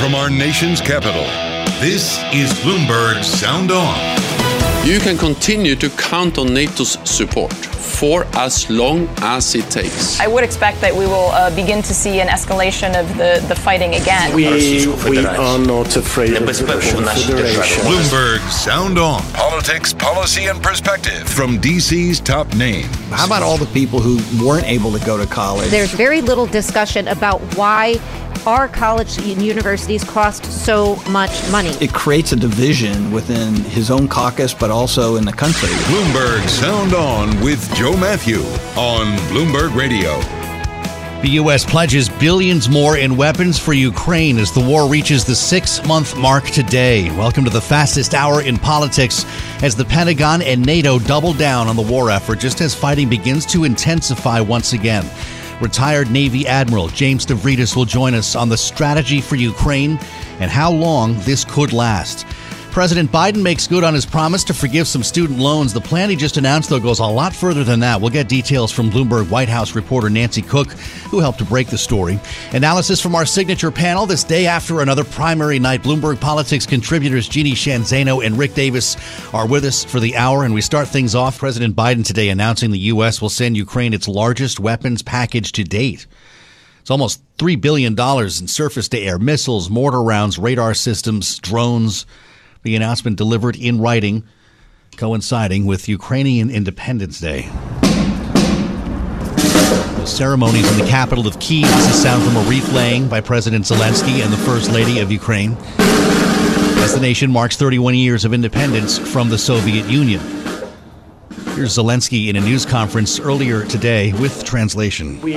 from our nation's capital, this is Bloomberg Sound On. You can continue to count on NATO's support for as long as it takes. I would expect that we will uh, begin to see an escalation of the, the fighting again. We, we are not afraid of the Russian Federation. Bloomberg Sound On. Politics, policy, and perspective from DC's top name. How about all the people who weren't able to go to college? There's very little discussion about why our college and universities cost so much money. It creates a division within his own caucus, but also in the country. Bloomberg Sound On with Joe Matthew on Bloomberg Radio. The U.S. pledges billions more in weapons for Ukraine as the war reaches the six month mark today. Welcome to the fastest hour in politics as the Pentagon and NATO double down on the war effort just as fighting begins to intensify once again. Retired Navy Admiral James Stavridis will join us on the strategy for Ukraine and how long this could last. President Biden makes good on his promise to forgive some student loans. The plan he just announced, though, goes a lot further than that. We'll get details from Bloomberg White House reporter Nancy Cook, who helped to break the story. Analysis from our signature panel this day after another primary night. Bloomberg Politics contributors Jeannie Sheehan Zaino and Rick Davis are with us for the hour, and we start things off. President Biden today announcing the U.S. will send Ukraine its largest weapons package to date. It's almost $3 billion in surface to air missiles, mortar rounds, radar systems, drones. The announcement delivered in writing, coinciding with Ukrainian Independence Day. The ceremonies in the capital of. This is sound from a wreath laying by President Zelensky and the First Lady of Ukraine as the nation marks 31 years of independence from the Soviet Union. Here's Zelensky in a news conference earlier today with translation. We,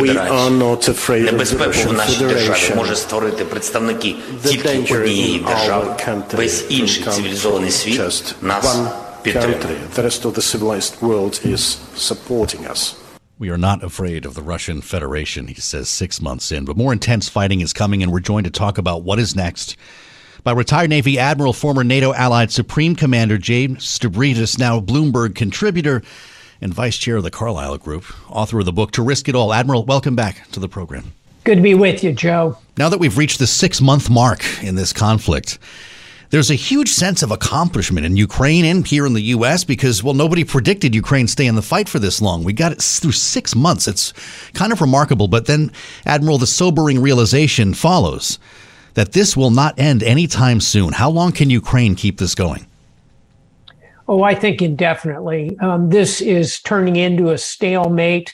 we are not afraid of the Russian Federation. може створити представники тільки однієї держави. Весь інший цивілізований світ нас підтримує. The rest of the civilized world is supporting us. We are not afraid of the Russian Federation, he says six months in. But more intense fighting is coming, and we're joined to talk about what is next by retired Navy Admiral, former NATO Allied Supreme Commander James Stavridis, now Bloomberg contributor and vice chair of the Carlyle Group, author of the book To Risk It All. Admiral, welcome back to the program. Good to be with you, Joe. Now that we've reached the six month mark in this conflict, there's a huge sense of accomplishment in Ukraine and here in the U.S. because, well, nobody predicted Ukraine stay in the fight for this long. We got it through six months. It's kind of remarkable. But then, Admiral, the sobering realization follows that this will not end anytime soon. How long can Ukraine keep this going? Oh, I think indefinitely. Um, this is turning into a stalemate.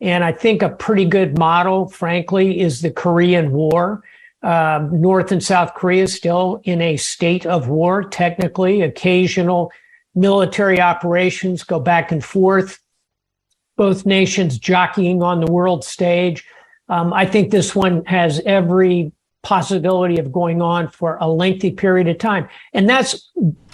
And I think a pretty good model, frankly, is the Korean War. Um, North and South Korea is still in a state of war, technically. Occasional military operations go back and forth, both nations jockeying on the world stage. Um, I think this one has every possibility of going on for a lengthy period of time. And that's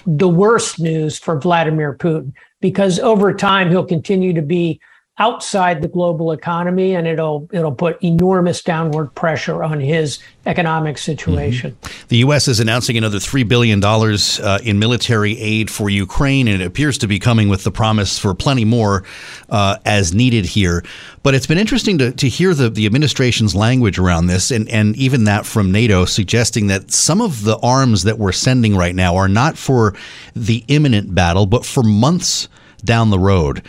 the worst news for Vladimir Putin, because over time, he'll continue to be outside the global economy, and it'll it'll put enormous downward pressure on his economic situation. Mm-hmm. The U.S. is announcing another three billion dollars uh, in military aid for Ukraine, and it appears to be coming with the promise for plenty more uh, as needed here. But it's been interesting to, to hear the, the administration's language around this, and, and even that from NATO, suggesting that some of the arms that we're sending right now are not for the imminent battle, but for months down the road.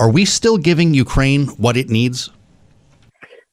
Are we still giving Ukraine what it needs?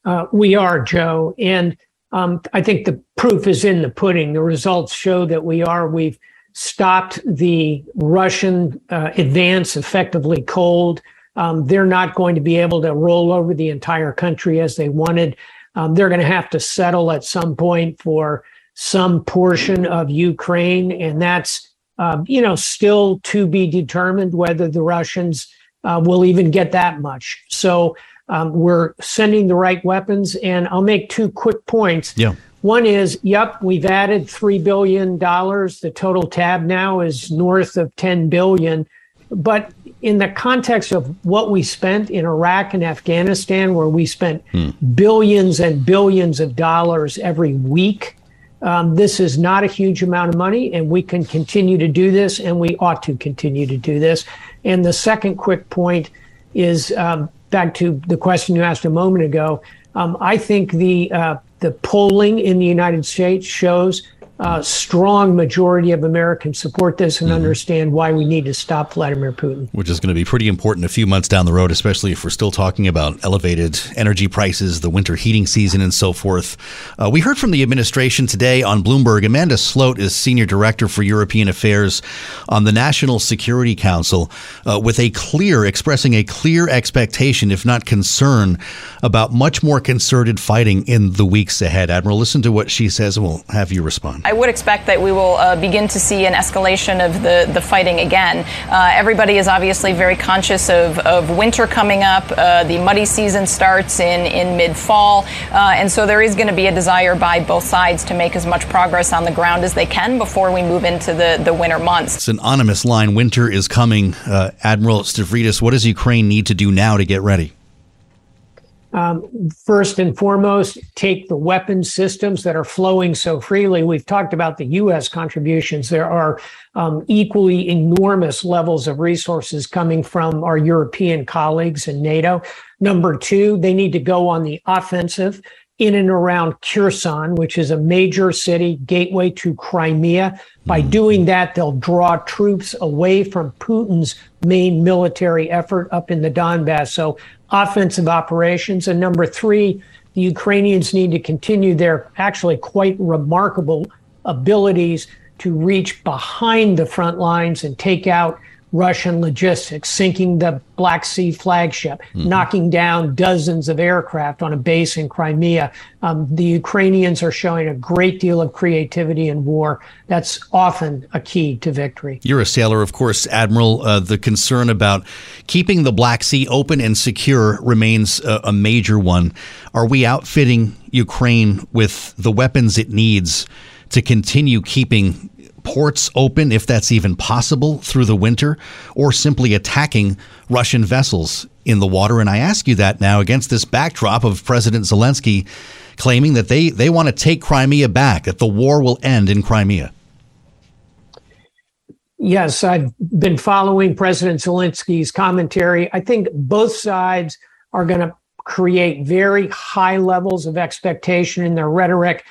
Uh, we are, Joe. And um, I think the proof is in the pudding. The results show that we are. We've stopped the Russian uh, advance effectively cold. Um, they're not going to be able to roll over the entire country as they wanted. Um, they're going to have to settle at some point for some portion of Ukraine, and that's uh, you know still to be determined whether the Russians uh, will even get that much. So um, we're sending the right weapons. And I'll make two quick points. Yeah. One is, yep, we've added $3 billion. The total tab now is north of 10 billion. But in the context of what we spent in Iraq and Afghanistan, where we spent hmm. billions and billions of dollars every week, um, this is not a huge amount of money, and we can continue to do this, and we ought to continue to do this. And the second quick point is um, back to the question you asked a moment ago. Um, I think the uh, the polling in the United States shows uh, strong majority of Americans support this and mm-hmm. understand why we need to stop Vladimir Putin. Which is going to be pretty important a few months down the road, especially if we're still talking about elevated energy prices, the winter heating season, and so forth. Uh, we heard from the administration today on Bloomberg. Amanda Sloat is Senior Director for European Affairs on the National Security Council, uh, with a clear, expressing a clear expectation, if not concern, about much more concerted fighting in the weeks ahead. Admiral, listen to what she says, and we'll have you respond. I would expect that we will uh, begin to see an escalation of the, the fighting again. Uh, everybody is obviously very conscious of, of winter coming up. Uh, the muddy season starts in, in mid fall. Uh, and so there is going to be a desire by both sides to make as much progress on the ground as they can before we move into the, the winter months. It's an anonymous line. Winter is coming. Uh, Admiral Stavridis, what does Ukraine need to do now to get ready? Um, first and foremost, take the weapon systems that are flowing so freely. We've talked about the U.S. contributions. There are um, equally enormous levels of resources coming from our European colleagues in NATO. Number two, they need to go on the offensive in and around Kherson, which is a major city gateway to Crimea. By mm-hmm. doing that, they'll draw troops away from Putin's main military effort up in the Donbass. So offensive operations. And number three, the Ukrainians need to continue their actually quite remarkable abilities to reach behind the front lines and take out Russian logistics, sinking the Black Sea flagship, mm-hmm. knocking down dozens of aircraft on a base in Crimea. Um, the Ukrainians are showing a great deal of creativity in war. That's often a key to victory. You're a sailor, of course, Admiral. Uh, the concern about keeping the Black Sea open and secure remains a, a major one. Are we outfitting Ukraine with the weapons it needs to continue keeping ports open, if that's even possible, through the winter, or simply attacking Russian vessels in the water? And I ask you that now against this backdrop of President Zelensky claiming that they, they want to take Crimea back, that the war will end in Crimea. Yes, I've been following President Zelensky's commentary. I think both sides are going to create very high levels of expectation in their rhetoric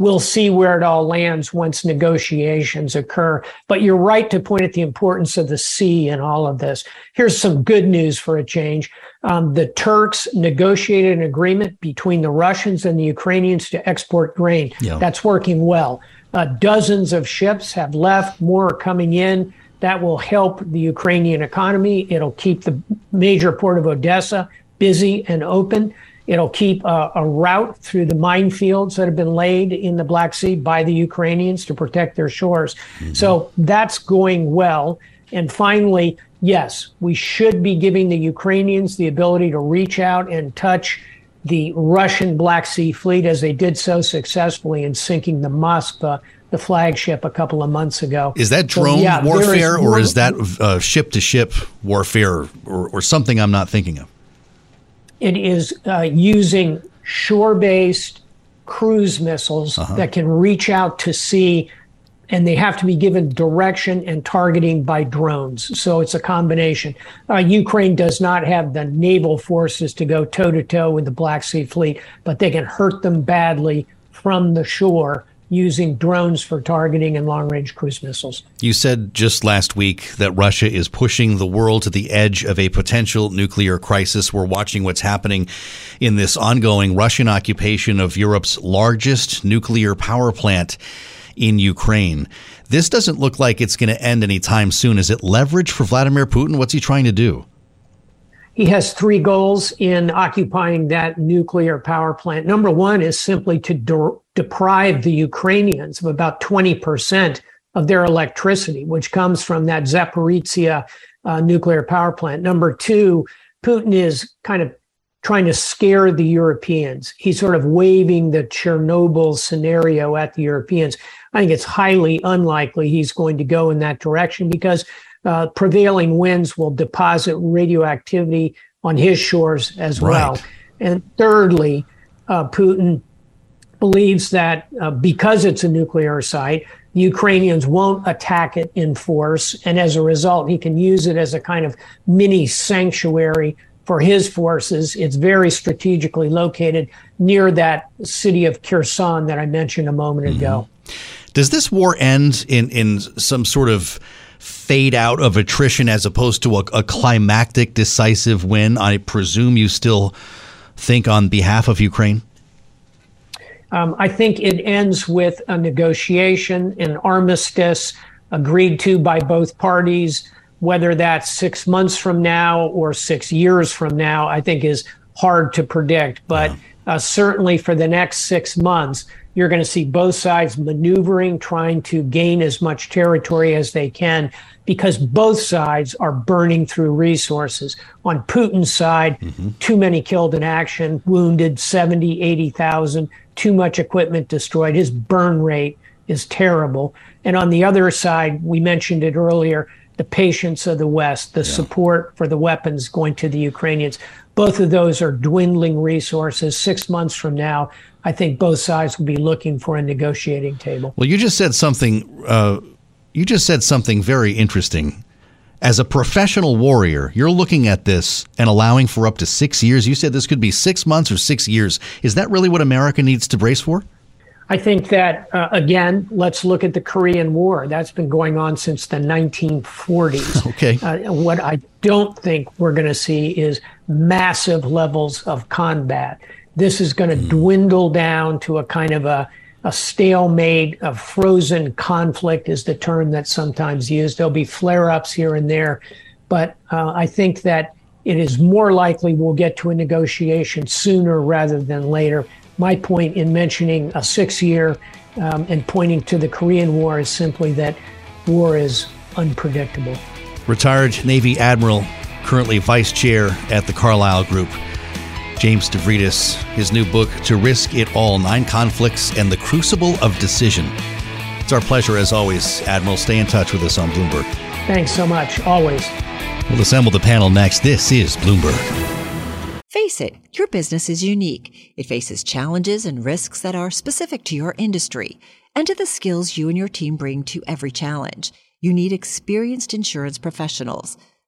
we'll see where it all lands once negotiations occur. But you're right to point at the importance of the sea in all of this. Here's some good news for a change. Um, the Turks negotiated an agreement between the Russians and the Ukrainians to export grain. Yeah. That's working well. Uh, dozens of ships have left, more are coming in. That will help the Ukrainian economy. It'll keep the major port of Odessa busy and open. It'll keep a, a, route through the minefields that have been laid in the Black Sea by the Ukrainians to protect their shores. Mm-hmm. So that's going well. And finally, yes, we should be giving the Ukrainians the ability to reach out and touch the Russian Black Sea fleet as they did so successfully in sinking the Moskva the flagship a couple of months ago. Is that drone so, yeah, warfare is or is that ship to ship warfare or, or something I'm not thinking of? It is uh, using shore based cruise missiles uh-huh. that can reach out to sea and they have to be given direction and targeting by drones. So it's a combination. Uh, Ukraine does not have the naval forces to go toe to toe with the Black Sea Fleet, but they can hurt them badly from the shore using drones for targeting and long range cruise missiles. You said just last week that Russia is pushing the world to the edge of a potential nuclear crisis. We're watching what's happening in this ongoing Russian occupation of Europe's largest nuclear power plant in Ukraine. This doesn't look like it's going to end anytime soon. Is it leverage for Vladimir Putin? What's he trying to do? He has three goals in occupying that nuclear power plant. Number one is simply to de- deprive the Ukrainians of about 20% of their electricity, which comes from that Zaporizhia uh, nuclear power plant. Number two, Putin is kind of trying to scare the Europeans. He's sort of waving the Chernobyl scenario at the Europeans. I think it's highly unlikely he's going to go in that direction because uh, prevailing winds will deposit radioactivity on his shores as right. well. And thirdly, uh, Putin believes that uh, because it's a nuclear site, the Ukrainians won't attack it in force. And as a result, he can use it as a kind of mini sanctuary for his forces. It's very strategically located near that city of Kherson that I mentioned a moment mm-hmm. ago. Does this war end in, in some sort of fade out of attrition as opposed to a, a climactic, decisive win? I presume you still think on behalf of Ukraine? Um, I think it ends with a negotiation, an armistice agreed to by both parties. Whether that's six months from now or six years from now, I think is hard to predict. But yeah. uh, certainly for the next six months, you're going to see both sides maneuvering, trying to gain as much territory as they can, because both sides are burning through resources. On Putin's side, mm-hmm. too many killed in action, wounded 70, 80,000, too much equipment destroyed. His burn rate is terrible. And on the other side, we mentioned it earlier, the patience of the West, the yeah. support for the weapons going to the Ukrainians. Both of those are dwindling resources. Six months from now, I think both sides will be looking for a negotiating table. Well, you just said something. Uh, you just said something very interesting. As a professional warrior, you're looking at this and allowing for up to six years. You said this could be six months or six years. Is that really what America needs to brace for? I think that, uh, again, let's look at the Korean War. That's been going on since the 1940s. Okay. Uh, what I don't think we're going to see is massive levels of combat. This is going to mm. dwindle down to a kind of a, a stalemate, a frozen conflict is the term that's sometimes used. There'll be flare ups here and there. But uh, I think that it is more likely we'll get to a negotiation sooner rather than later. My point in mentioning a six year um, and pointing to the Korean War is simply that war is unpredictable. Retired Navy Admiral, currently vice chair at the Carlyle Group. James Stavridis, his new book, To Risk It All Nine Conflicts and the Crucible of Decision. It's our pleasure, as always, Admiral. Stay in touch with us on Bloomberg. Thanks so much. Always. We'll assemble the panel next. This is Bloomberg. Face it, your business is unique. It faces challenges and risks that are specific to your industry and to the skills you and your team bring to every challenge. You need experienced insurance professionals.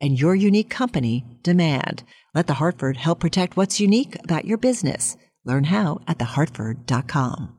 and your unique company demand. Let The Hartford help protect what's unique about your business. Learn how at thehartford.com.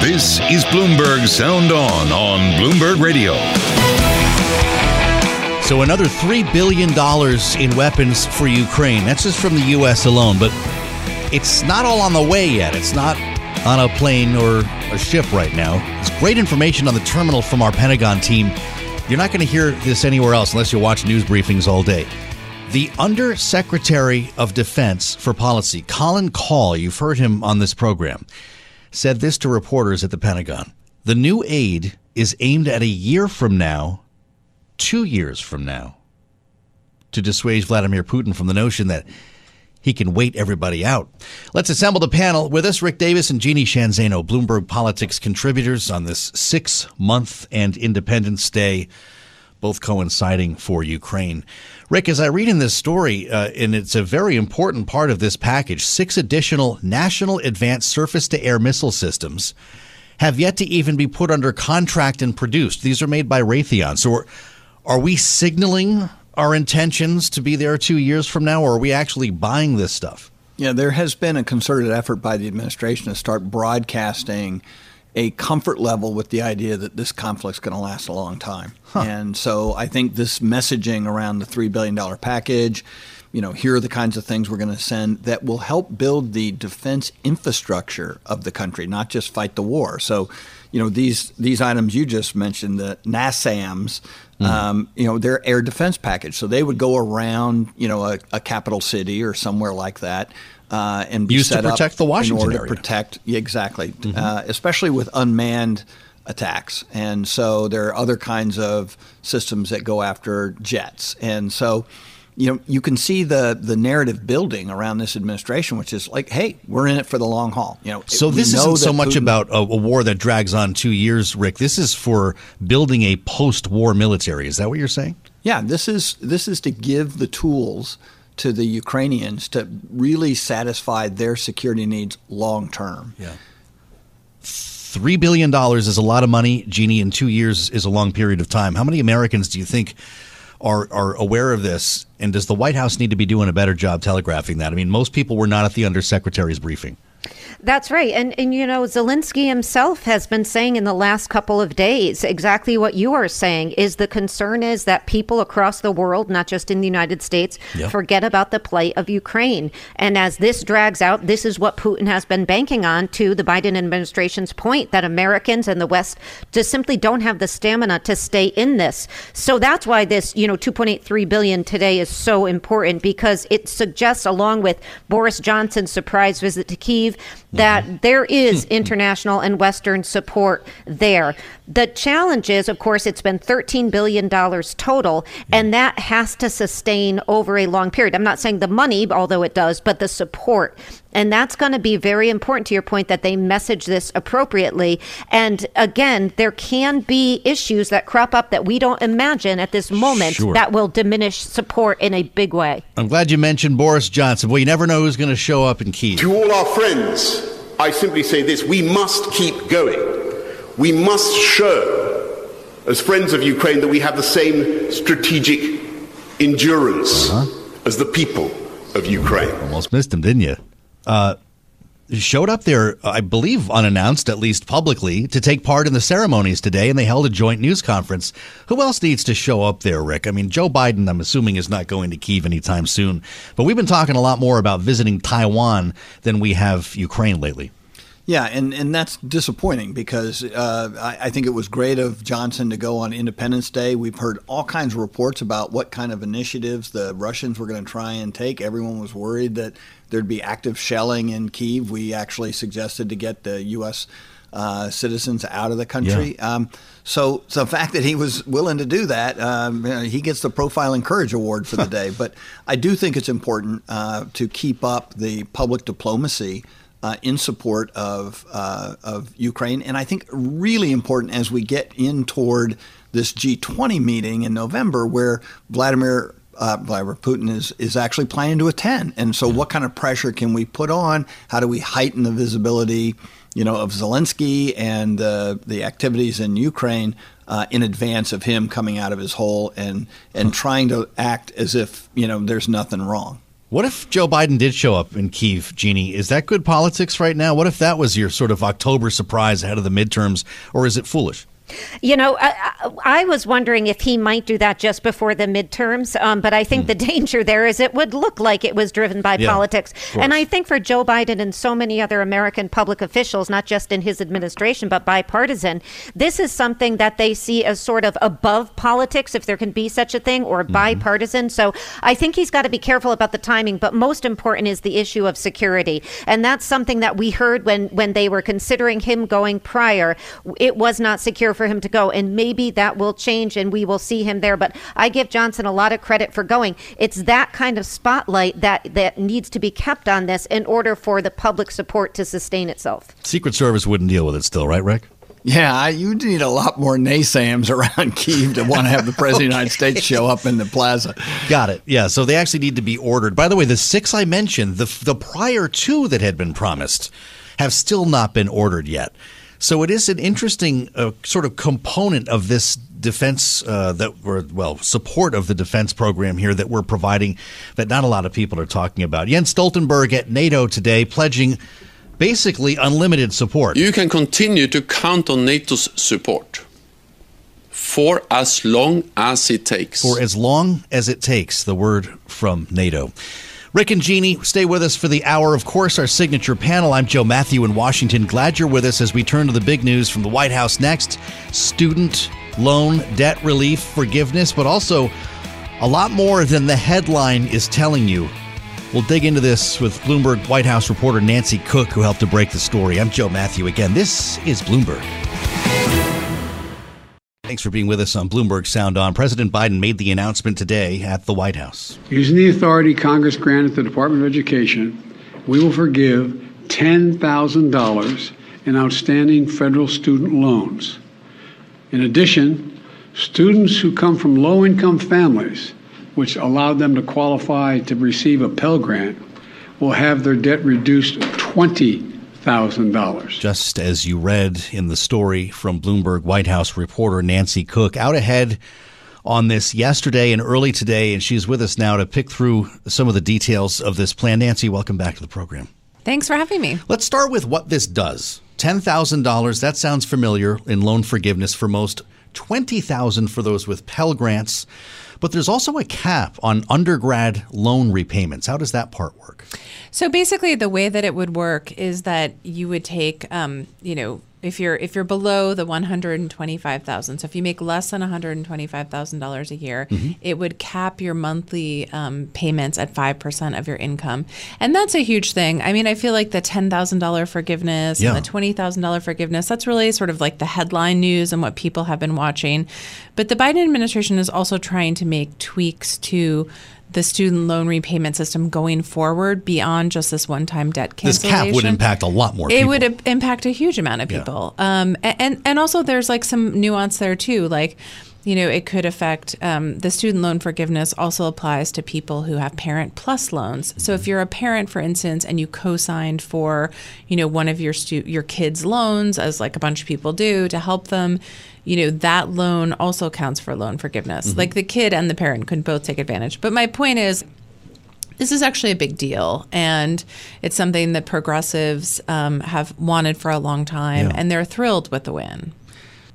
This is Bloomberg Sound On on Bloomberg Radio. So another $3 billion in weapons for Ukraine. That's just from the U.S. alone, but it's not all on the way yet. It's not on a plane or a ship right now. It's great information on the terminal from our Pentagon team. You're not going to hear this anywhere else unless you watch news briefings all day. The Undersecretary of Defense for Policy, Colin Kahl, you've heard him on this program, said this to reporters at the Pentagon. The new aid is aimed at a year from now, two years from now, to dissuade Vladimir Putin from the notion that he can wait everybody out. Let's assemble the panel with us. Rick Davis and Jeannie Sheehan Zaino, Bloomberg Politics contributors on this six month and Independence Day both coinciding for Ukraine. Rick, as I read in this story, uh, and it's a very important part of this package, six additional national advanced surface to air missile systems have yet to even be put under contract and produced. These are made by Raytheon. So are, are we signaling our intentions to be there two years from now, or are we actually buying this stuff? Yeah, there has been a concerted effort by the administration to start broadcasting a comfort level with the idea that this conflict's going to last a long time. Huh. And so I think this messaging around the $3 billion package, you know, here are the kinds of things we're going to send that will help build the defense infrastructure of the country, not just fight the war. So, you know, these these items you just mentioned, the NASAMS, mm. um, you know, they're air defense package. So they would go around, you know, a, a capital city or somewhere like that uh, and be used set to protect the Washington in order area. to protect yeah, exactly, mm-hmm. uh, especially with unmanned attacks. And so there are other kinds of systems that go after jets. And so you know you can see the the narrative building around this administration, which is like, hey, we're in it for the long haul. You know, so this isn't so much Putin, about a, a, war that drags on two years, Rick. This is for building a post-war military. Is that what you're saying? Yeah, this is this is to give the tools to the Ukrainians to really satisfy their security needs long term. Yeah. Three billion dollars is a lot of money, Jeannie. In two years is a long period of time. How many Americans do you think are are aware of this? And does the White House need to be doing a better job telegraphing that? I mean, most people were not at the undersecretary's briefing. That's right. And, and, you know, Zelensky himself has been saying in the last couple of days exactly what you are saying is the concern is that people across the world, not just in the United States, yep. forget about the plight of Ukraine. And as this drags out, this is what Putin has been banking on to the Biden administration's point that Americans and the West just simply don't have the stamina to stay in this. So that's why this, you know, 2.83 billion today is so important because it suggests along with Boris Johnson's surprise visit to Kiev that mm-hmm. there is international and Western support there. The challenge is, of course, it's been $13 billion total, and that has to sustain over a long period. I'm not saying the money, although it does, but the support. And that's going to be very important to your point that they message this appropriately. And again, there can be issues that crop up that we don't imagine at this moment sure. that will diminish support in a big way. I'm glad you mentioned Boris Johnson. Well, you never know who's going to show up in Kiev. To all our friends, I simply say this we must keep going. We must show, as friends of Ukraine, that we have the same strategic endurance uh-huh. as the people of Ukraine. Almost missed him, didn't you? Uh, showed up there, I believe, unannounced, at least publicly, to take part in the ceremonies today, and they held a joint news conference. Who else needs to show up there, Rick? I mean, Joe Biden, I'm assuming, is not going to Kiev anytime soon, but we've been talking a lot more about visiting Taiwan than we have Ukraine lately. Yeah, and, and that's disappointing because uh, I, I, think it was great of Johnson to go on Independence Day. We've heard all kinds of reports about what kind of initiatives the Russians were going to try and take. Everyone was worried that there'd be active shelling in Kiev. We actually suggested to get the U.S. Uh, citizens out of the country. Yeah. Um, so, so the fact that he was willing to do that, um, you know, he gets the Profile in Courage Award for the day. But I do think it's important uh, to keep up the public diplomacy uh, in support of uh, of Ukraine, and I think really important as we get in toward this G20 meeting in November, where Vladimir uh, Vladimir Putin is is actually planning to attend. And so, what kind of pressure can we put on? How do we heighten the visibility, you know, of Zelensky and uh, the activities in Ukraine uh, in advance of him coming out of his hole and and trying to act as if you know there's nothing wrong. What if Joe Biden did show up in Kiev, Jeannie? Is that good politics right now? What if that was your sort of October surprise ahead of the midterms, or is it foolish? You know, I, I, was wondering if he might do that just before the midterms, um, but I think mm. the danger there is it would look like it was driven by yeah, politics. And I think for Joe Biden and so many other American public officials, not just in his administration, but bipartisan, this is something that they see as sort of above politics, if there can be such a thing, or mm-hmm. bipartisan. So I think he's got to be careful about the timing, but most important is the issue of security. And that's something that we heard when, when they were considering him going prior. It was not secure for for him to go. And maybe that will change and we will see him there. But I give Johnson a lot of credit for going. It's that kind of spotlight that, that needs to be kept on this in order for the public support to sustain itself. Secret Service wouldn't deal with it still, right, Rick? Yeah, you need a lot more naysayers around Kiev to want to have the president okay. of the United States show up in the plaza. Got it. Yeah, so they actually need to be ordered. By the way, the six I mentioned, the the prior two that had been promised, have still not been ordered yet. So it is an interesting uh, sort of component of this defense uh, that we're well support of the defense program here that we're providing that not a lot of people are talking about. Jens Stoltenberg at NATO today pledging basically unlimited support. You can continue to count on NATO's support for as long as it takes. For as long as it takes, the word from NATO. Rick and Jeannie, stay with us for the hour. Of course, our signature panel. I'm Joe Matthew in Washington. Glad you're with us as we turn to the big news from the White House next student loan debt relief forgiveness, but also a lot more than the headline is telling you. We'll dig into this with Bloomberg White House reporter Nancy Cook, who helped to break the story. I'm Joe Matthew again. This is Bloomberg. Thanks for being with us on Bloomberg Sound On. President Biden made the announcement today at the White House. Using the authority Congress granted the Department of Education, we will forgive $10,000 in outstanding federal student loans. In addition, students who come from low income families, which allowed them to qualify to receive a Pell Grant, will have their debt reduced 20 $1,000. Just as you read in the story from Bloomberg White House reporter Nancy Cook, out ahead on this yesterday and early today, and she's with us now to pick through some of the details of this plan. Nancy, welcome back to the program. Thanks for having me. Let's start with what this does. $10,000, that sounds familiar in loan forgiveness for most. 20,000 for those with Pell grants. But there's also a cap on undergrad loan repayments. How does that part work? So basically, the way that it would work is that you would take, um, you know, if you're if you're below the 125,000 so if you make less than $125,000 a year mm-hmm. it would cap your monthly um, payments at 5% of your income and that's a huge thing I mean I feel like the $10,000 forgiveness yeah. and the $20,000 forgiveness that's really sort of like the headline news and what people have been watching but the Biden administration is also trying to make tweaks to the student loan repayment system going forward beyond just this one-time debt cancellation. This cap would impact a lot more. It people. would impact a huge amount of people. Yeah. Um, and and also there's like some nuance there too, like. You know, it could affect um, the student loan forgiveness also applies to people who have parent plus loans. So if you're a parent, for instance, and you co-signed for, you know, one of your stu- your kids' loans, as like a bunch of people do, to help them, you know, that loan also counts for loan forgiveness. Mm-hmm. Like the kid and the parent can both take advantage. But my point is, this is actually a big deal, and it's something that progressives um, have wanted for a long time, yeah. and they're thrilled with the win.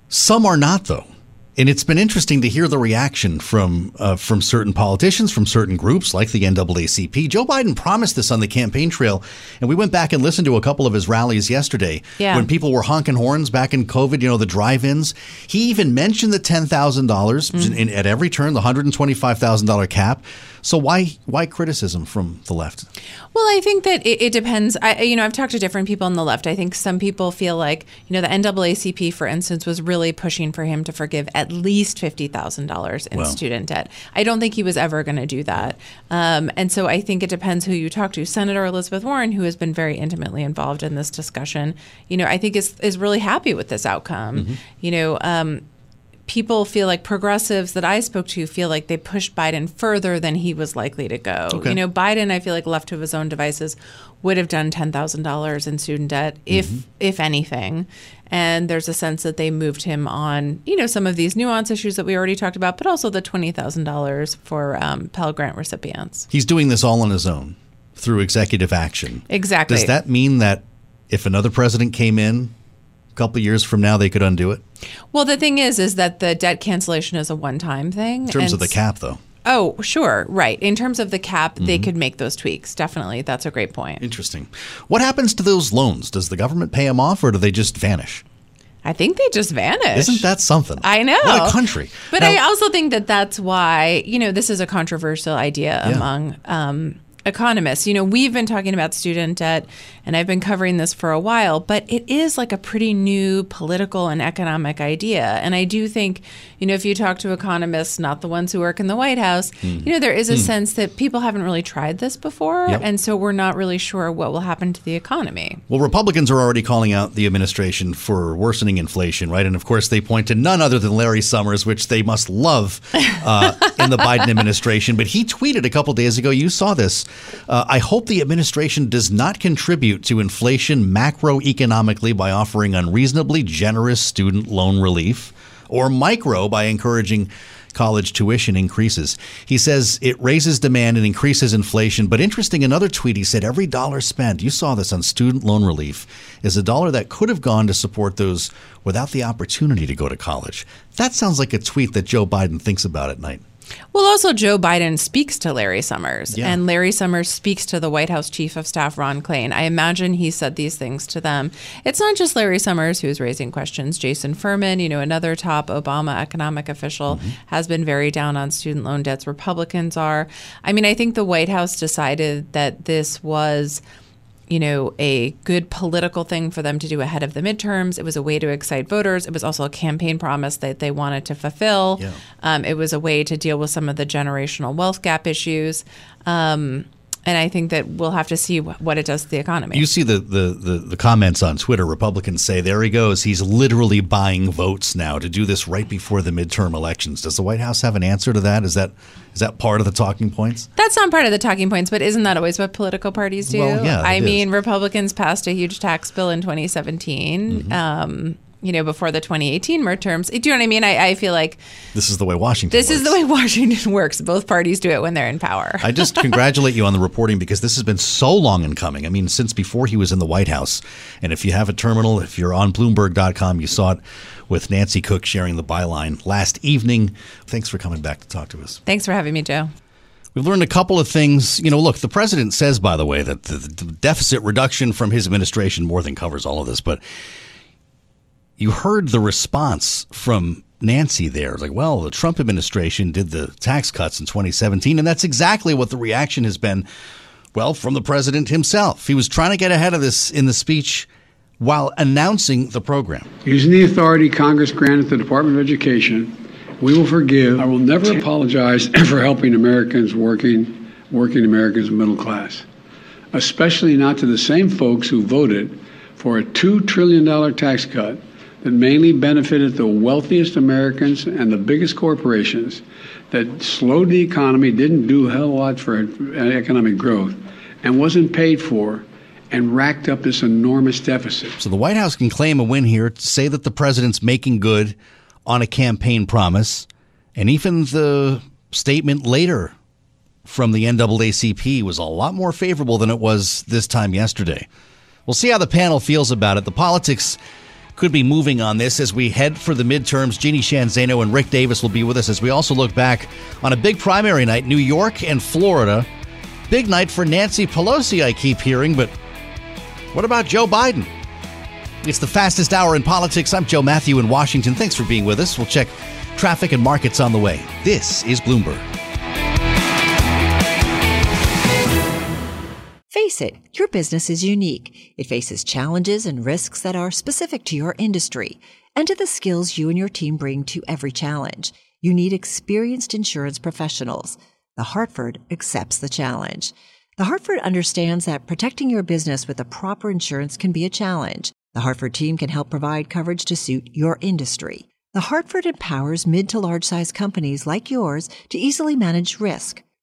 Some are not, though. And it's been interesting to hear the reaction from uh, from certain politicians, from certain groups like the NAACP. Joe Biden promised this on the campaign trail, and we went back and listened to a couple of his rallies yesterday yeah. when people were honking horns back in COVID. You know, the drive-ins. He even mentioned the ten thousand mm-hmm. dollars at every turn, the hundred and twenty-five thousand dollar cap. So why why criticism from the left? Well, I think that it, it, depends. I, you know, I've talked to different people on the left. I think some people feel like, you know, the NAACP, for instance, was really pushing for him to forgive at least fifty thousand dollars in student debt. I don't think he was ever going to do that. Um, and so I think it depends who you talk to. Senator Elizabeth Warren, who has been very intimately involved in this discussion, you know, I think is is really happy with this outcome. Mm-hmm. You know. Um, people feel like progressives that I spoke to feel like they pushed Biden further than he was likely to go. Okay. You know, Biden, I feel like left to his own devices, would have done ten thousand dollars in student debt if mm-hmm. if anything. And there's a sense that they moved him on, you know, some of these nuance issues that we already talked about, but also the twenty thousand dollars for um, Pell Grant recipients. He's doing this all on his own through executive action. Exactly. Does that mean that if another president came in couple years from now they could undo it? Well, the thing is, is that the debt cancellation is a one-time thing. In terms of the cap, though. Oh, sure, right. In terms of the cap, mm-hmm. they could make those tweaks. Definitely, that's a great point. Interesting. What happens to those loans? Does the government pay them off, or do they just vanish? I think they just vanish. Isn't that something? I know. What a country. But now, I also think that that's why, you know, this is a controversial idea yeah. among um, economists. You know, we've been talking about student debt and I've been covering this for a while, but it is like a pretty new political and economic idea. And I do think, you know, if you talk to economists, not the ones who work in the White House, mm. you know, there is a mm. sense that people haven't really tried this before. Yep. And so we're not really sure what will happen to the economy. Well, Republicans are already calling out the administration for worsening inflation, right? And of course, they point to none other than Larry Summers, which they must love uh, in the Biden administration. But he tweeted a couple days ago, you saw this. Uh, I hope the administration does not contribute contribute to inflation macroeconomically by offering unreasonably generous student loan relief, or micro by encouraging college tuition increases. He says it raises demand and increases inflation. But interesting, another tweet, he said every dollar spent, you saw this on student loan relief, is a dollar that could have gone to support those without the opportunity to go to college. That sounds like a tweet that Joe Biden thinks about at night. Well, also, Joe Biden speaks to Larry Summers, yeah. and Larry Summers speaks to the White House Chief of Staff, Ron Klain. I imagine he said these things to them. It's not just Larry Summers who's raising questions. Jason Furman, you know, another top Obama economic official, mm-hmm. has been very down on student loan debts. Republicans are. I mean, I think the White House decided that this was you know, a good political thing for them to do ahead of the midterms. It was a way to excite voters. It was also a campaign promise that they wanted to fulfill. Yeah. Um, it was a way to deal with some of the generational wealth gap issues. Um, and I think that we'll have to see what it does to the economy. You see the, the, the, the, comments on Twitter. Republicans say, there he goes. He's literally buying votes now to do this right before the midterm elections. Does the White House have an answer to that? Is that is that part of the talking points? That's not part of the talking points, but isn't that always what political parties do? Well, yeah, I mean, Republicans passed a huge tax bill in 2017. Mm-hmm. Um, you know, before the 2018 midterms. Do you know what I mean? I, I feel like this is the way Washington. This works. is the way Washington works. Both parties do it when they're in power. I just congratulate you on the reporting because this has been so long in coming. I mean, since before he was in the White House. And if you have a terminal, if you're on Bloomberg.com, you saw it with Nancy Cook sharing the byline last evening. Thanks for coming back to talk to us. Thanks for having me, Joe. We've learned a couple of things. You know, look, the president says, by the way, that the, the deficit reduction from his administration more than covers all of this, but you heard the response from Nancy there. Like, well, the Trump administration did the tax cuts in 2017, and that's exactly what the reaction has been. Well, from the president himself. He was trying to get ahead of this in the speech while announcing the program. Using the authority Congress granted the Department of Education, we will forgive. I will never apologize for helping Americans working working Americans middle class, especially not to the same folks who voted for a $2 trillion tax cut that mainly benefited the wealthiest Americans and the biggest corporations, that slowed the economy, didn't do a hell of a lot for economic growth, and wasn't paid for, and racked up this enormous deficit. So the White House can claim a win here, to say that the president's making good on a campaign promise, and even the statement later from the NAACP was a lot more favorable than it was this time yesterday. We'll see how the panel feels about it. The politics could be moving on this as we head for the midterms. Jeannie Sheehan Zaino and Rick Davis will be with us as we also look back on a big primary night, New York and Florida. Big night for Nancy Pelosi, I keep hearing, but what about Joe Biden? It's the fastest hour in politics. I'm Joe Matthew in Washington. Thanks for being with us. We'll check traffic and markets on the way. This is Bloomberg. Face it, your business is unique. It faces challenges and risks that are specific to your industry and to the skills you and your team bring to every challenge. You need experienced insurance professionals. The Hartford accepts the challenge. The Hartford understands that protecting your business with the proper insurance can be a challenge. The Hartford team can help provide coverage to suit your industry. The Hartford empowers mid to large size companies like yours to easily manage risk,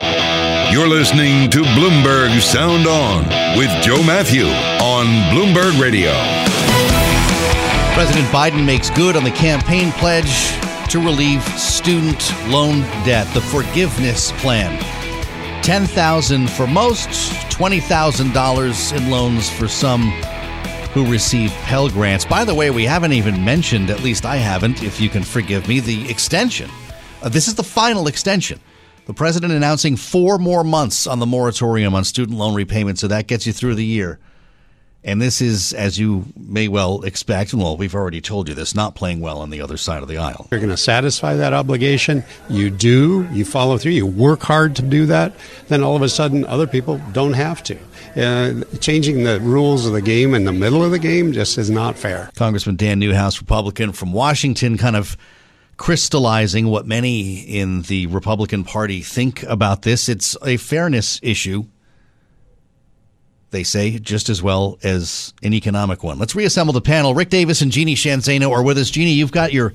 You're listening to Bloomberg Sound On with Joe Matthew on Bloomberg Radio. President Biden makes good on the campaign pledge to relieve student loan debt, the forgiveness plan. 10,000 for most, $20,000 in loans for some who receive Pell Grants. By the way, we haven't even mentioned, at least I haven't, if you can forgive me, the extension. Uh, this is the final extension. The president announcing four more months on the moratorium on student loan repayment, so that gets you through the year. And this is, as you may well expect, and well, we've already told you this, not playing well on the other side of the aisle. You're going to satisfy that obligation. You do, you follow through, you work hard to do that. Then all of a sudden, other people don't have to. Uh, changing the rules of the game in the middle of the game just is not fair. Congressman Dan Newhouse, Republican from Washington, kind of crystallizing what many in the Republican Party think about this. It's a fairness issue, they say, just as well as an economic one. Let's reassemble the panel. Rick Davis and Jeannie Sheehan Zaino are with us. Jeannie, you've got your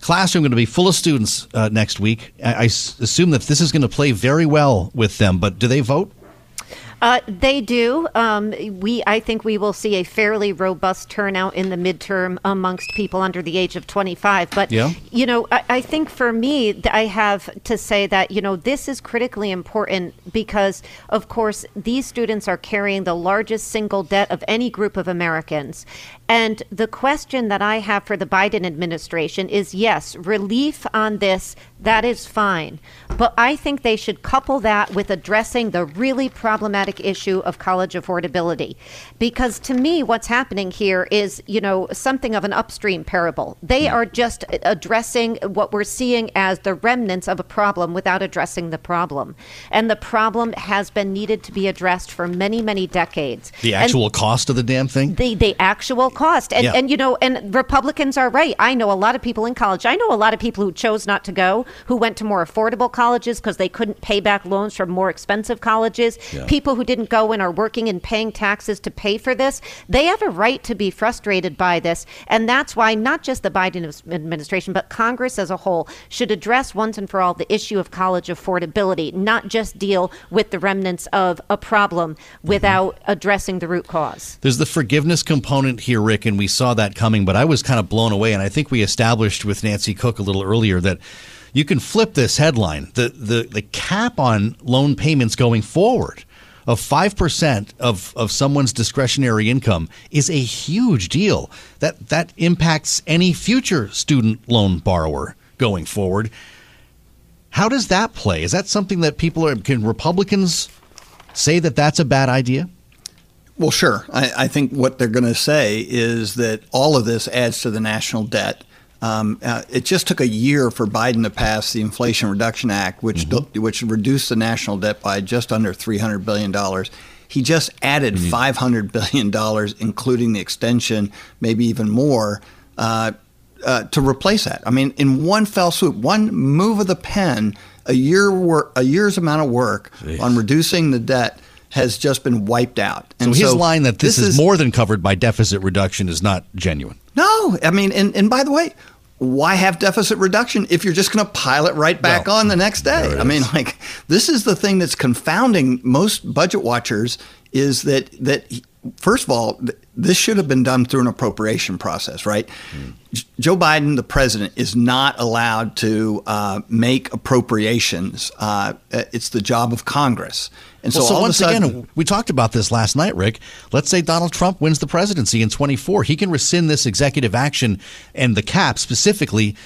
classroom going to be full of students uh, next week. I, I assume that this is going to play very well with them, but do they vote? Uh, they do. Um, we, I think, we will see a fairly robust turnout in the midterm amongst people under the age of 25. But yeah. you know, I, I, think for me, I have to say that you know this is critically important because, of course, these students are carrying the largest single debt of any group of Americans, and the question that I have for the Biden administration is yes, relief on this, that is fine. But I think they should couple that with addressing the really problematic issue of college affordability. Because to me, what's happening here is, you know, something of an upstream parable. They hmm. are just addressing what we're seeing as the remnants of a problem without addressing the problem. And the problem has been needed to be addressed for many, many decades. The actual and cost of the damn thing? The, the actual cost. And, Yeah. and, you know, and Republicans are right. I know a lot of people in college. I know a lot of people who chose not to go, who went to more affordable colleges because they couldn't pay back loans from more expensive colleges. Yeah. People who didn't go and are working and paying taxes to pay for this. They have a right to be frustrated by this. And that's why not just the Biden administration, but Congress as a whole should address once and for all the issue of college affordability, not just deal with the remnants of a problem mm-hmm. without addressing the root cause. There's the forgiveness component here, Rick, and we saw that coming, but I was kind of blown away. And I think we established with Nancy Cook a little earlier that you can flip this headline. The, the, the cap on loan payments going forward of 5% of, of someone's discretionary income is a huge deal. That, that impacts any future student loan borrower going forward. How does that play? Is that something that people are, can Republicans say that that's a bad idea? Well, sure. I, I think what they're going to say is that all of this adds to the national debt. Um, uh, it just took a year for Biden to pass the Inflation Reduction Act, which which reduced the national debt by just under three hundred billion dollars. He just added five hundred billion dollars, including the extension, maybe even more, uh, uh, to replace that. I mean, in one fell swoop, one move of the pen, a year work, a year's amount of work on reducing the debt has just been wiped out. And So his line that this, is, more than covered by deficit reduction is not genuine. No, I mean, and, and by the way, why have deficit reduction if you're just going to pile it right back well, on the next day? I mean, like this is the thing that's confounding most budget watchers is that that first of all, this should have been done through an appropriation process, right? Mm. Joe Biden, the president, is not allowed to uh, make appropriations. Uh, it's the job of Congress. And well, so, so once sudden, again, we talked about this last night, Rick. Let's say Donald Trump wins the presidency in 24. He can rescind this executive action and the cap specifically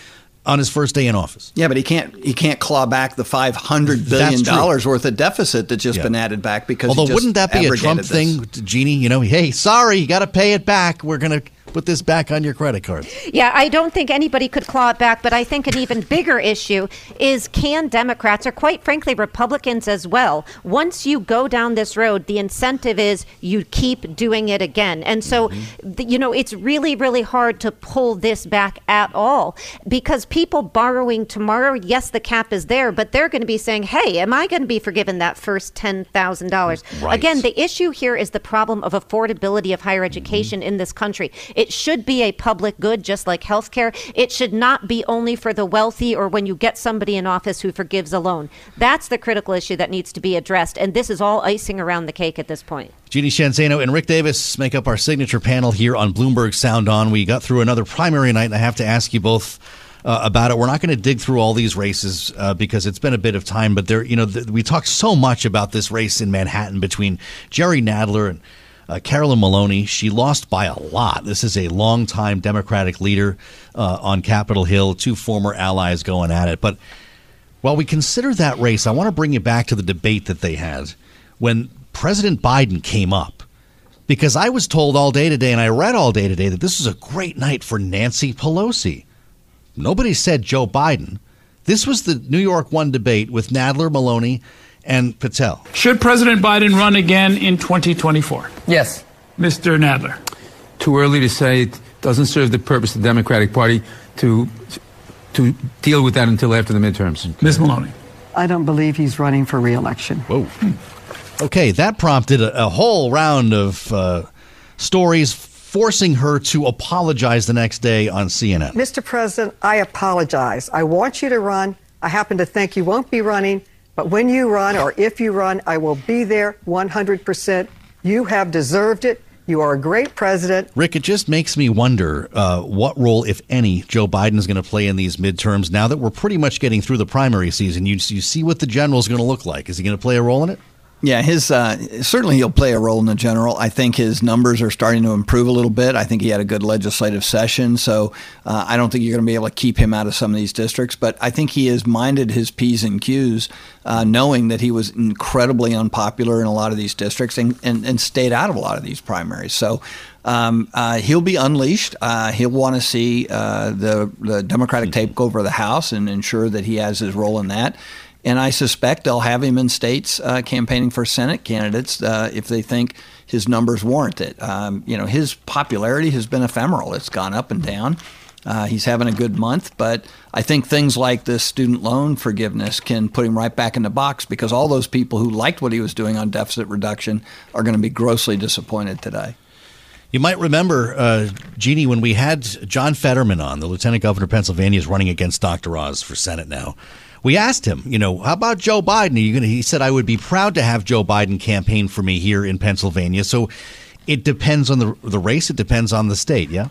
on his first day in office. Yeah, but he can't he can't claw back the five hundred billion dollars worth of deficit that's just yeah. been added back because. Although wouldn't that be a Trump this. thing, Jeannie? You know, hey, sorry, you got to pay it back. We're gonna put this back on your credit card. Yeah, I don't think anybody could claw it back, but I think an even bigger issue is can Democrats, or quite frankly, Republicans as well, once you go down this road, the incentive is you keep doing it again. And so, mm-hmm. you know, it's really, really hard to pull this back at all because people borrowing tomorrow, yes, the cap is there, but they're going to be saying, hey, am I going to be forgiven that first $10,000? Right. Again, the issue here is the problem of affordability of higher education mm-hmm. in this country. It should be a public good, just like healthcare. It should not be only for the wealthy or when you get somebody in office who forgives a loan. That's the critical issue that needs to be addressed. And this is all icing around the cake at this point. Jeannie Sheehan Zaino and Rick Davis make up our signature panel here on Bloomberg Sound On. We got through another primary night, and I have to ask you both. Uh, about it. We're not going to dig through all these races uh, because it's been a bit of time. But there, you know, th- we talked so much about this race in Manhattan between Jerry Nadler and uh, Carolyn Maloney, she lost by a lot. This is a longtime Democratic leader uh, on Capitol Hill, two former allies going at it. But while we consider that race, I want to bring you back to the debate that they had when President Biden came up. Because I was told all day today, and I read all day today, that this was a great night for Nancy Pelosi. Nobody said Joe Biden. This was the New York One debate with Nadler, Maloney, and Patel. Should President Biden run again in 2024? Yes. Mr. Nadler. Too early to say. It doesn't serve the purpose of the Democratic Party to to deal with that until after the midterms. Ms. Maloney. I don't believe he's running for reelection. Whoa. Okay, that prompted a, a whole round of uh, stories forcing her to apologize the next day on CNN. Mr. President, I apologize. I want you to run. I happen to think you won't be running. But when you run, or if you run, I will be there 100%. You have deserved it. You are a great president. Rick, it just makes me wonder uh, what role, if any, Joe Biden is going to play in these midterms now that we're pretty much getting through the primary season. You, you see what the general is going to look like. Is he going to play a role in it? Yeah, his uh, certainly he'll play a role in the general. I think his numbers are starting to improve a little bit. I think he had a good legislative session, so uh, I don't think you're going to be able to keep him out of some of these districts. But I think he has minded his p's and q's, uh, knowing that he was incredibly unpopular in a lot of these districts and, and, and stayed out of a lot of these primaries. So um, uh, he'll be unleashed. Uh, he'll want to see uh, the the Democratic tape go over the House and ensure that he has his role in that. And I suspect they'll have him in states uh, campaigning for Senate candidates uh, if they think his numbers warrant it. Um, you know, his popularity has been ephemeral. It's gone up and down. Uh, he's having a good month, but I think things like this student loan forgiveness can put him right back in the box because all those people who liked what he was doing on deficit reduction are going to be grossly disappointed today. You might remember, uh, Jeannie, when we had John Fetterman on, the Lieutenant Governor of Pennsylvania is running against Dr. Oz for Senate now we asked him, you know, how about Joe Biden? Are you gonna, he said, I would be proud to have Joe Biden campaign for me here in Pennsylvania. So it depends on the, the race, it depends on the state, yeah?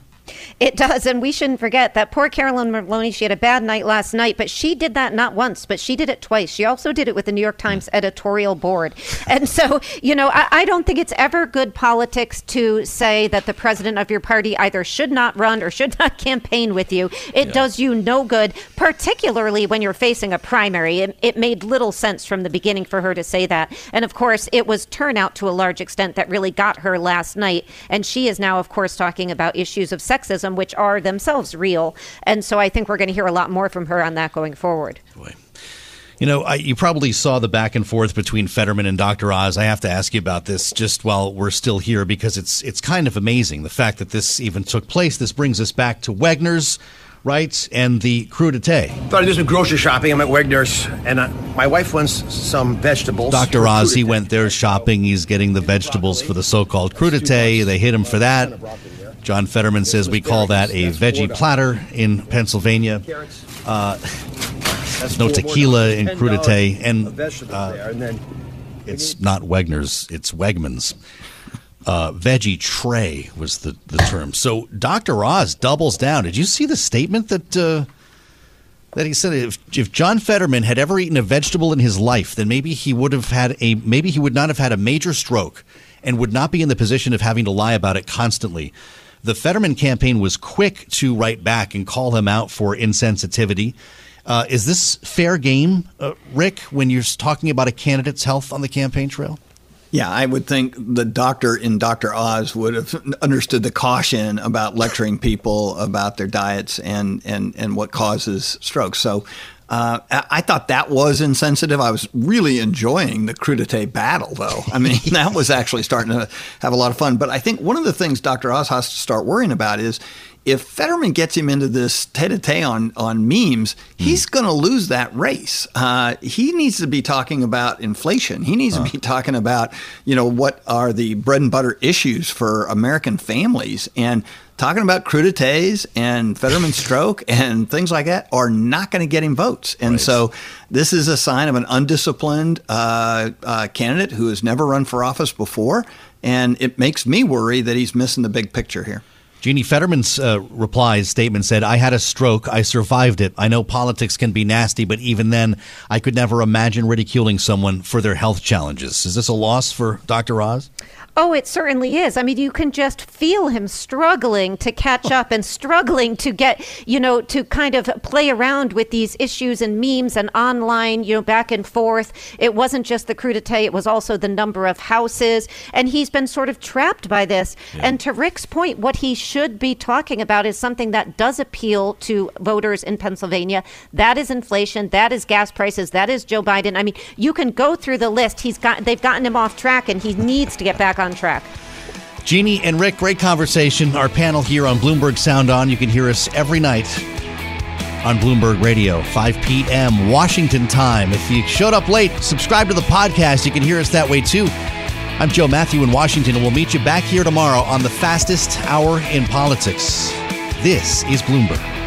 It does, and we shouldn't forget that poor Carolyn Maloney. She had a bad night last night, but she did that not once, but she did it twice. She also did it with the New York Times editorial board, and so you know, I, I don't think it's ever good politics to say that the president of your party either should not run or should not campaign with you. It yeah. does you no good, particularly when you're facing a primary. It, it made little sense from the beginning for her to say that, and of course, it was turnout to a large extent that really got her last night, and she is now, of course, talking about issues of sex sexism, which are themselves real. And so I think we're going to hear a lot more from her on that going forward. Boy. You know, I, you probably saw the back and forth between Fetterman and Dr. Oz. I have to ask you about this just while we're still here because it's it's kind of amazing the fact that this even took place. This brings us back to Wegner's right? And the crudité. Thought I'd do some grocery shopping. I'm at Wegner's, and uh, my wife wants some vegetables. Dr. Oz, he went there shopping. He's getting the vegetables for the so called crudité. They hit him for that. John Fetterman says we call that a veggie platter in Pennsylvania. Uh, no tequila in crudité, and uh, it's not Wegner's, it's Wegmans. Uh, veggie tray was the, the term. So Dr. Oz doubles down. Did you see the statement that uh, that he said if, if John Fetterman had ever eaten a vegetable in his life, then maybe he would have had a maybe he would not have had a major stroke and would not be in the position of having to lie about it constantly. The Fetterman campaign was quick to write back and call him out for insensitivity. Uh, is this fair game, uh, Rick, when you're talking about a candidate's health on the campaign trail? Yeah, I would think the doctor in Dr. Oz would have understood the caution about lecturing people about their diets and, and, and what causes strokes. So uh, I thought that was insensitive. I was really enjoying the crudité battle, though. I mean, that was actually starting to have a lot of fun. But I think one of the things Dr. Oz has to start worrying about is if Fetterman gets him into this tete-a-tete on, on memes, he's going to lose that race. Uh, he needs to be talking about inflation. He needs huh. to be talking about, you know, what are the bread and butter issues for American families. And talking about crudités and Fetterman stroke and things like that are not going to get him votes. And right. so this is a sign of an undisciplined uh, uh, candidate who has never run for office before. And it makes me worry that he's missing the big picture here. Jeannie Fetterman's uh, reply statement said, I had a stroke. I survived it. I know politics can be nasty, but even then, I could never imagine ridiculing someone for their health challenges. Is this a loss for Dr. Oz? Oh, it certainly is. I mean, you can just feel him struggling to catch up and struggling to get, you know, to kind of play around with these issues and memes and online, you know, back and forth. It wasn't just the crudité, it was also the number of houses. And he's been sort of trapped by this. Yeah. And to Rick's point, what he should be talking about is something that does appeal to voters in Pennsylvania. That is inflation, that is gas prices, that is Joe Biden. I mean, you can go through the list. He's got they've gotten him off track and he needs to get back on track. Jeannie and Rick, great conversation. Our panel here on Bloomberg Sound On. You can hear us every night on Bloomberg Radio, 5 p.m. Washington time. If you showed up late, subscribe to the podcast. You can hear us that way too. I'm Joe Matthew in Washington, and we'll meet you back here tomorrow on the fastest hour in politics. This is Bloomberg.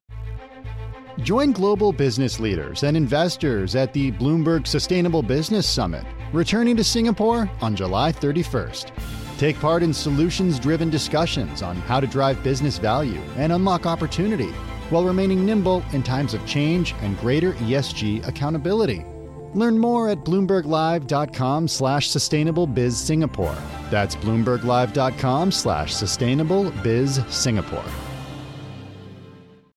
Join global business leaders and investors at the Bloomberg Sustainable Business Summit, returning to Singapore on July 31st. Take part in solutions driven discussions on how to drive business value and unlock opportunity while remaining nimble in times of change and greater ESG accountability. Learn more at bloomberglive.com slash sustainable biz Singapore. That's bloomberglive.com slash sustainable biz Singapore.